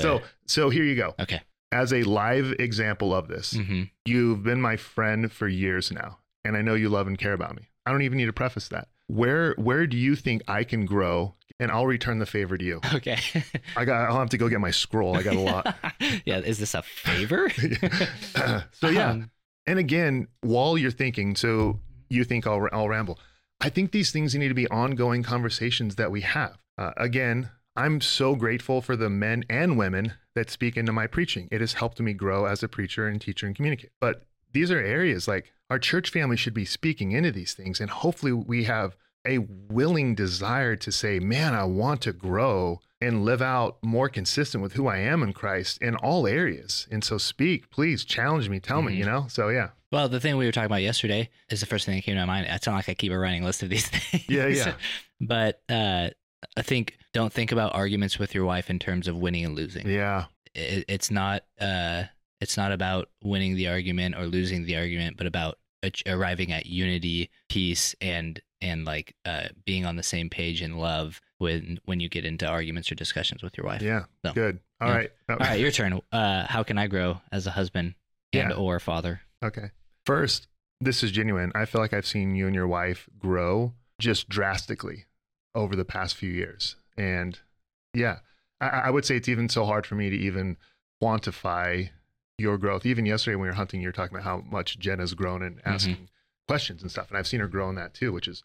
so, so here you go.
okay.
as a live example of this,
hmm
you've been my friend for years now, and I know you love and care about me. I don't even need to preface that. Where where do you think I can grow? And I'll return the favor to you.
Okay.
I got. I'll have to go get my scroll. I got a lot.
yeah. Is this a favor?
so yeah,
Um,
and again, while you're thinking, so you think I'll, I'll ramble. I think these things need to be ongoing conversations that we have. Uh, again, I'm so grateful for the men and women that speak into my preaching. It has helped me grow as a preacher and teacher and communicate. But these are areas like our church family should be speaking into these things. And hopefully we have a willing desire to say, man, I want to grow and live out more consistent with who I am in Christ in all areas. And so speak, please challenge me, tell me,
Mhm.
you know? So yeah.
Well, the thing we were talking about yesterday is the first thing that came to my mind. It's not like I keep a running list of these things.
Yeah, yeah.
but uh, I think don't think about arguments with your wife in terms of winning and losing.
Yeah.
It, it's not. Uh, it's not about winning the argument or losing the argument, but about arriving at unity, peace, and and like uh, being on the same page in love when when you get into arguments or discussions with your wife.
Yeah.
So,
Good. All
yeah.
right.
All right, your turn. Uh, how can I grow as a husband and
Yeah.
or father?
Okay. First, this is genuine. I feel like I've seen you and your wife grow just drastically over the past few years. And yeah, I, I would say it's even so hard for me to even quantify your growth. Even yesterday when we were hunting, you were talking about how much Jen has grown and asking questions and stuff. And I've seen her grow in that too, which is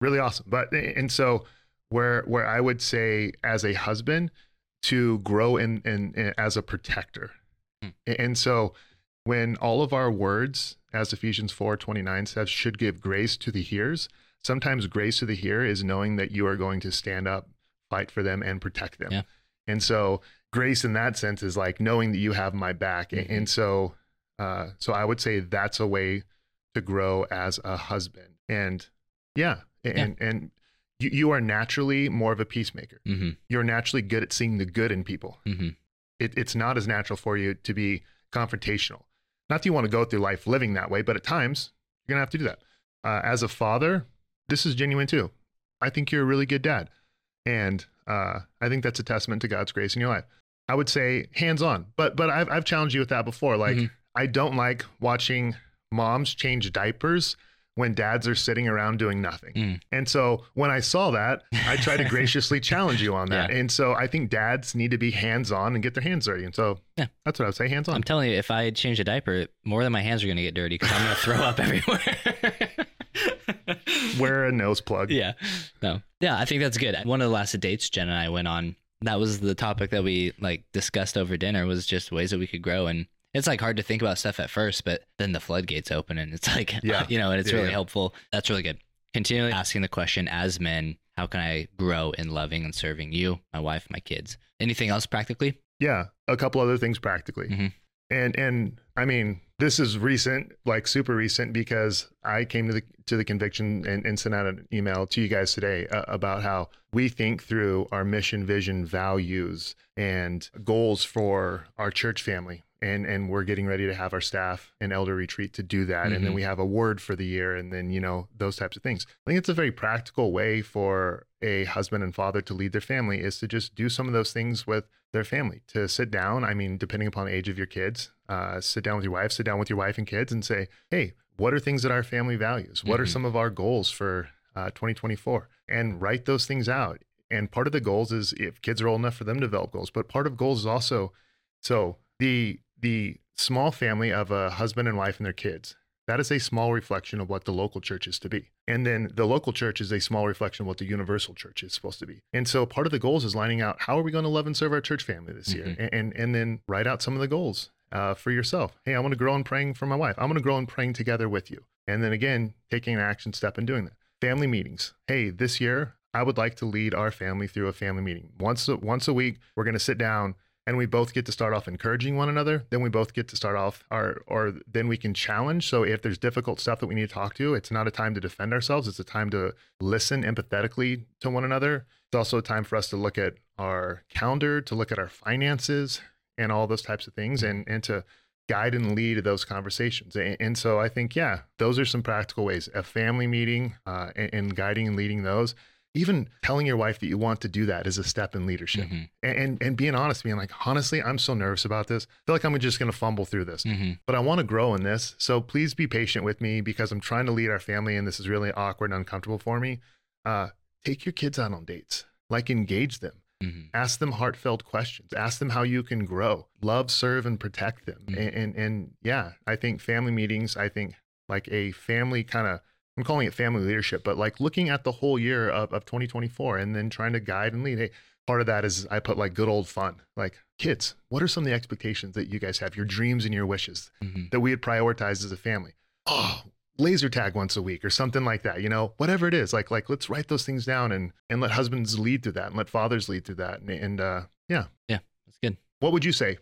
really awesome. But and so where where I would say as a husband to grow in, in, in as a protector.
Hmm.
And so when all of our words, as Ephesians 4 29 says, should give grace to the hearers, sometimes grace to the hearer is knowing that you are going to stand up, fight for them, and protect them.
Yeah.
And so grace in that sense is like knowing that you have my back.
Mhm.
And so uh, so I would say that's a way to grow as a husband. And yeah, and and you, you are naturally more of a peacemaker.
Mm-hmm.
You're naturally good at seeing the good in people
Mm-hmm.
it, it's not as natural for you to be confrontational. Not that you want to go through life living that way, but at times you're gonna have to do that. Uh, as a father, this is genuine too. I think you're a really good dad, and uh, I think that's a testament to God's grace in your life. I would say hands on, but but I've I've challenged you with that before. Like
Mhm.
I don't like watching moms change diapers when dads are sitting around doing nothing.
Mm.
And so when I saw that, I tried to graciously challenge you on that.
Yeah.
And so I think dads need to be hands on and get their hands dirty. And so
Yeah.
that's what I would say hands on.
I'm telling you, if I change a diaper, more than my hands are going to get dirty because I'm going to throw up everywhere.
Wear a nose plug.
yeah. No. Yeah, I think that's good. One of the last dates Jen and I went on, that was the topic that we like discussed over dinner was just ways that we could grow and it's like hard to think about stuff at first, but then the floodgates open and it's like,
Yeah.
you know, and it's
Yeah,
really
yeah.
helpful. That's really good. Continually asking the question as men, how can I grow in loving and serving you, my wife, my kids? Anything else practically?
Yeah. A couple other things practically.
Mhm.
And and I mean, this is recent, like super recent, because I came to the to the conviction and, and sent out an email to you guys today uh, about how we think through our mission, vision, values, and goals for our church family. And and we're getting ready to have our staff and elder retreat to do that. And then
Mhm.
we have a word for the year, and then you know those types of things. I think it's a very practical way for a husband and father to lead their family is to just do some of those things with their family to sit down. I mean, depending upon the age of your kids, uh, sit down with your wife, sit down with your wife and kids, and say, "Hey, what are things that our family values? What are
Mhm.
some of our goals for uh, 2024?" And write those things out. And part of the goals is if kids are old enough for them to develop goals, but part of goals is also so the the small family of a husband and wife and their kids. That is a small reflection of what the local church is to be. And then the local church is a small reflection of what the universal church is supposed to be. And so part of the goals is lining out how are we going to love and serve our church family this year?
Mhm.
And, and and then write out some of the goals uh, for yourself. Hey, I want to grow in praying for my wife. I'm going to grow in praying together with you. And then again, taking an action step and doing that. Family meetings. Hey, this year I would like to lead our family through a family meeting. Once a, once a week, we're going to sit down and we both get to start off encouraging one another then we both get to start off our or then we can challenge so if there's difficult stuff that we need to talk to it's not a time to defend ourselves it's a time to listen empathetically to one another it's also a time for us to look at our calendar to look at our finances and all those types of things and and to guide and lead those conversations and, and so i think yeah those are some practical ways a family meeting uh, and, and guiding and leading those even telling your wife that you want to do that is a step in leadership.
Mhm.
And, and and being honest, being like, honestly, I'm so nervous about this. I feel like I'm just going to fumble through this.
Mhm.
But I want to grow in this. So please be patient with me because I'm trying to lead our family and this is really awkward and uncomfortable for me. Uh, take your kids out on dates, like engage them.
Mhm.
Ask them heartfelt questions. Ask them how you can grow. Love, serve, and protect them.
Mhm.
And, and and yeah, I think family meetings. I think like a family kind of. I'm calling it family leadership, but like looking at the whole year of, of 2024 and then trying to guide and lead. Hey, part of that is I put like good old fun. Like kids, what are some of the expectations that you guys have? Your dreams and your wishes
Mhm.
that we had prioritized as a family. Oh, laser tag once a week or something like that. You know, whatever it is. Like like let's write those things down and and let husbands lead through that and let fathers lead through that. And, and uh, yeah, yeah
That's good.
what would you say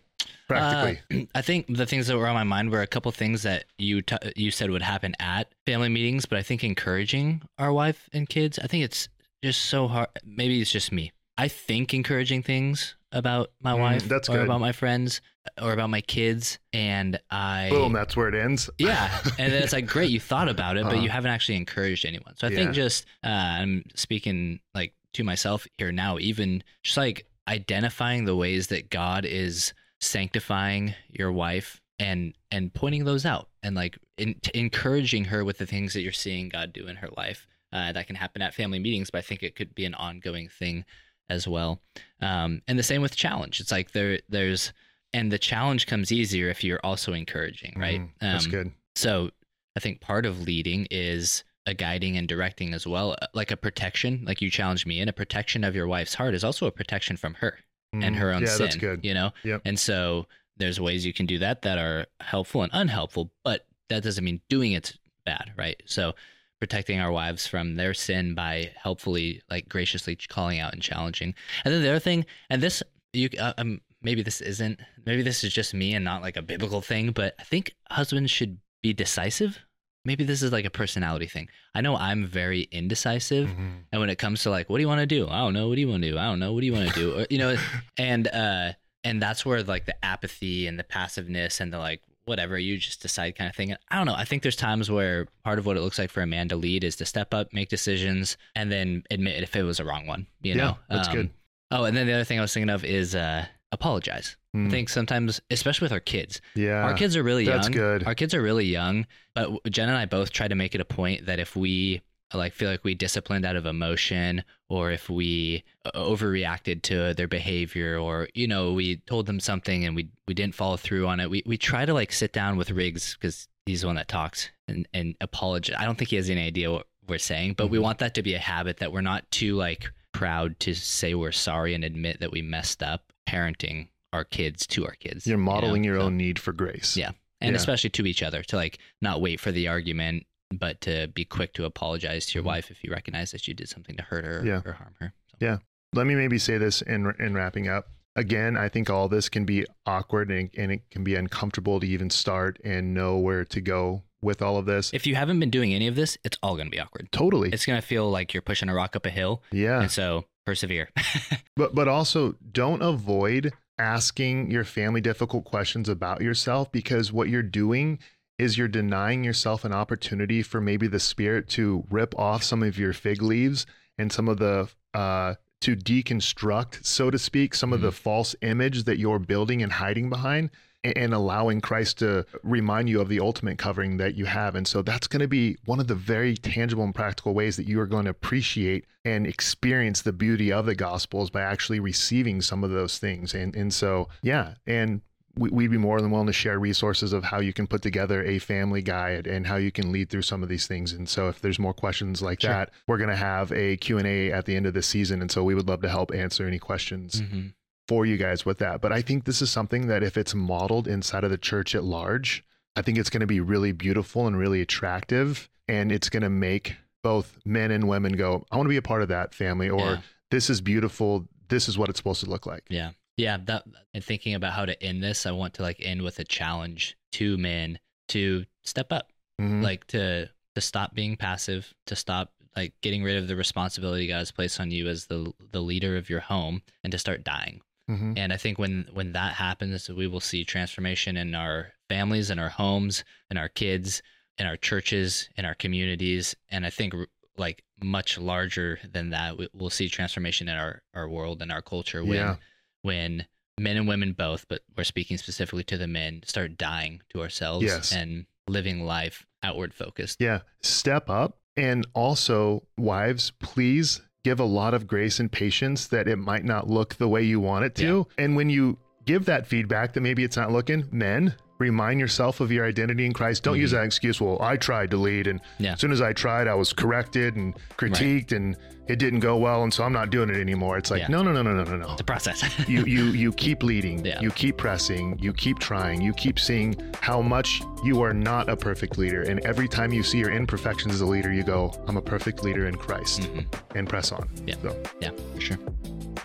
practically?
Uh, I think the things that were on my mind were a couple things that you t- you said would happen at family meetings, but I think encouraging our wife and kids. I think it's just so hard. Maybe it's just me. I think encouraging things about my
Mm,
wife
that's
or
good.
about my friends or about my kids, and I
Boom, that's where it ends.
yeah, and then it's like great, you thought about it, but
Uh-huh.
you haven't actually encouraged anyone. So I
Yeah.
think just uh, I'm speaking like to myself here now, even just like identifying the ways that God is sanctifying your wife and and pointing those out and like in, encouraging her with the things that you're seeing God do in her life. Uh, that can happen at family meetings, but I think it could be an ongoing thing as well. Um, and the same with challenge. It's like there there's and the challenge comes easier if you're also encouraging, right?
Mm, that's
Um,
good.
so I think part of leading is a guiding and directing as well, uh, like a protection, like you challenged me and a protection of your wife's heart is also a protection from her and
Mm,
her own
yeah,
sin.
that's good.
You know?
Yep.
And so there's ways you can do that that are helpful and unhelpful, but that doesn't mean doing it's bad, right? So protecting our wives from their sin by helpfully, like graciously calling out and challenging. And then the other thing, and this, you, uh, um, maybe this isn't, maybe this is just me and not like a biblical thing, but I think husbands should be decisive. Maybe this is like a personality thing. I know I'm very indecisive.
Mhm.
And when it comes to like, what do you want to do? I don't know. What do you want to do? I don't know. What do you want to do? Or, you know, and uh, and that's where like the apathy and the passiveness and the like, whatever you just decide kind of thing. I don't know. I think there's times where part of what it looks like for a man to lead is to step up, make decisions, and then admit if it was a wrong one. You
Yeah,
know,
that's good.
Oh, and then the other thing I was thinking of is uh, apologize. I
Mm,
think sometimes, especially with our kids,
yeah,
our kids are really young.
that's good.
Our kids are really young, but Jen and I both try to make it a point that if we like feel like we disciplined out of emotion or if we uh, overreacted to their behavior or you know we told them something and we we didn't follow through on it we we try to like sit down with Riggs cuz he's the one that talks and and apologize I don't think he has any idea what we're saying but we
Mhm.
want that to be a habit that we're not too like proud to say we're sorry and admit that we messed up parenting our kids to our kids
You're
you know?
modeling your
So-
own need for grace.
Yeah. and
Yeah.
especially to each other to like not wait for the argument but to be quick to apologize to your
Mhm.
wife if you recognize that you did something to hurt her
Yeah.
or harm her so.
Yeah. Let me maybe say this in in wrapping up. Again, I think all this can be awkward and, and it can be uncomfortable to even start and know where to go with all of this.
if you haven't been doing any of this it's all going to be awkward
totally.
it's going to feel like you're pushing a rock up a hill
yeah.
and so persevere
But but also don't avoid asking your family difficult questions about yourself because what you're doing is you're denying yourself an opportunity for maybe the spirit to rip off some of your fig leaves and some of the uh to deconstruct so to speak some of the false image that you're building and hiding behind and allowing Christ to remind you of the ultimate covering that you have. And so that's going to be one of the very tangible and practical ways that you are going to appreciate and experience the beauty of the gospels by actually receiving some of those things. And and so yeah, and we, we'd be more than willing to share resources of how you can put together a family guide and how you can lead through some of these things. And so if there's more questions like
Sure.
that, we're going to have a Q&A at the end of the season. And so we would love to help answer any questions
Mhm.
For you guys with that. But I think this is something that if it's modeled inside of the church at large, I think it's going to be really beautiful and really attractive. And it's going to make both men and women go, I want to be a part of that family, or
Yeah.
this is beautiful. This is what it's supposed to look like.
Yeah. Yeah. That and thinking about how to end this, I want to like end with a challenge to men to step up.
Mhm.
Like to to stop being passive, to stop like getting rid of the responsibility God has placed on you as the the leader of your home and to start dying.
Mhm.
And I think when when that happens, we will see transformation in our families, in our homes, in our kids, in our churches, in our communities. And I think like much larger than that. We, we'll see transformation in our our world and our culture when
Yeah.
when men and women both, but we're speaking specifically to the men, start dying to ourselves
Yes.
and living life outward focused.
Yeah. Step up. And also, wives, please give a lot of grace and patience that it might not look the way you want it to. And when you give that feedback that maybe it's not looking, men, remind yourself of your identity in Christ. Don't use mm-hmm. that excuse, well, I tried to lead. And
Yeah.
as soon as I tried, I was corrected and critiqued and it didn't go well. And so I'm not doing it anymore. It's like,
Yeah.
no, no, no, no, no, no, no.
The process.
you you you keep leading
Yeah.
you keep pressing you keep trying you keep seeing how much you are not a perfect leader and every time you see your imperfections as a leader you go i'm a perfect leader in christ
Mhm.
and press on
Yeah.
so
Yeah, for sure.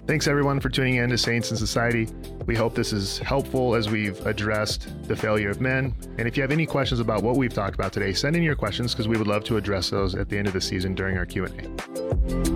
thanks everyone for tuning in to saints in society we hope this is helpful as we've addressed the failure of men and if you have any questions about what we've talked about today send in your questions because we would love to address those at the end of the season during our q&a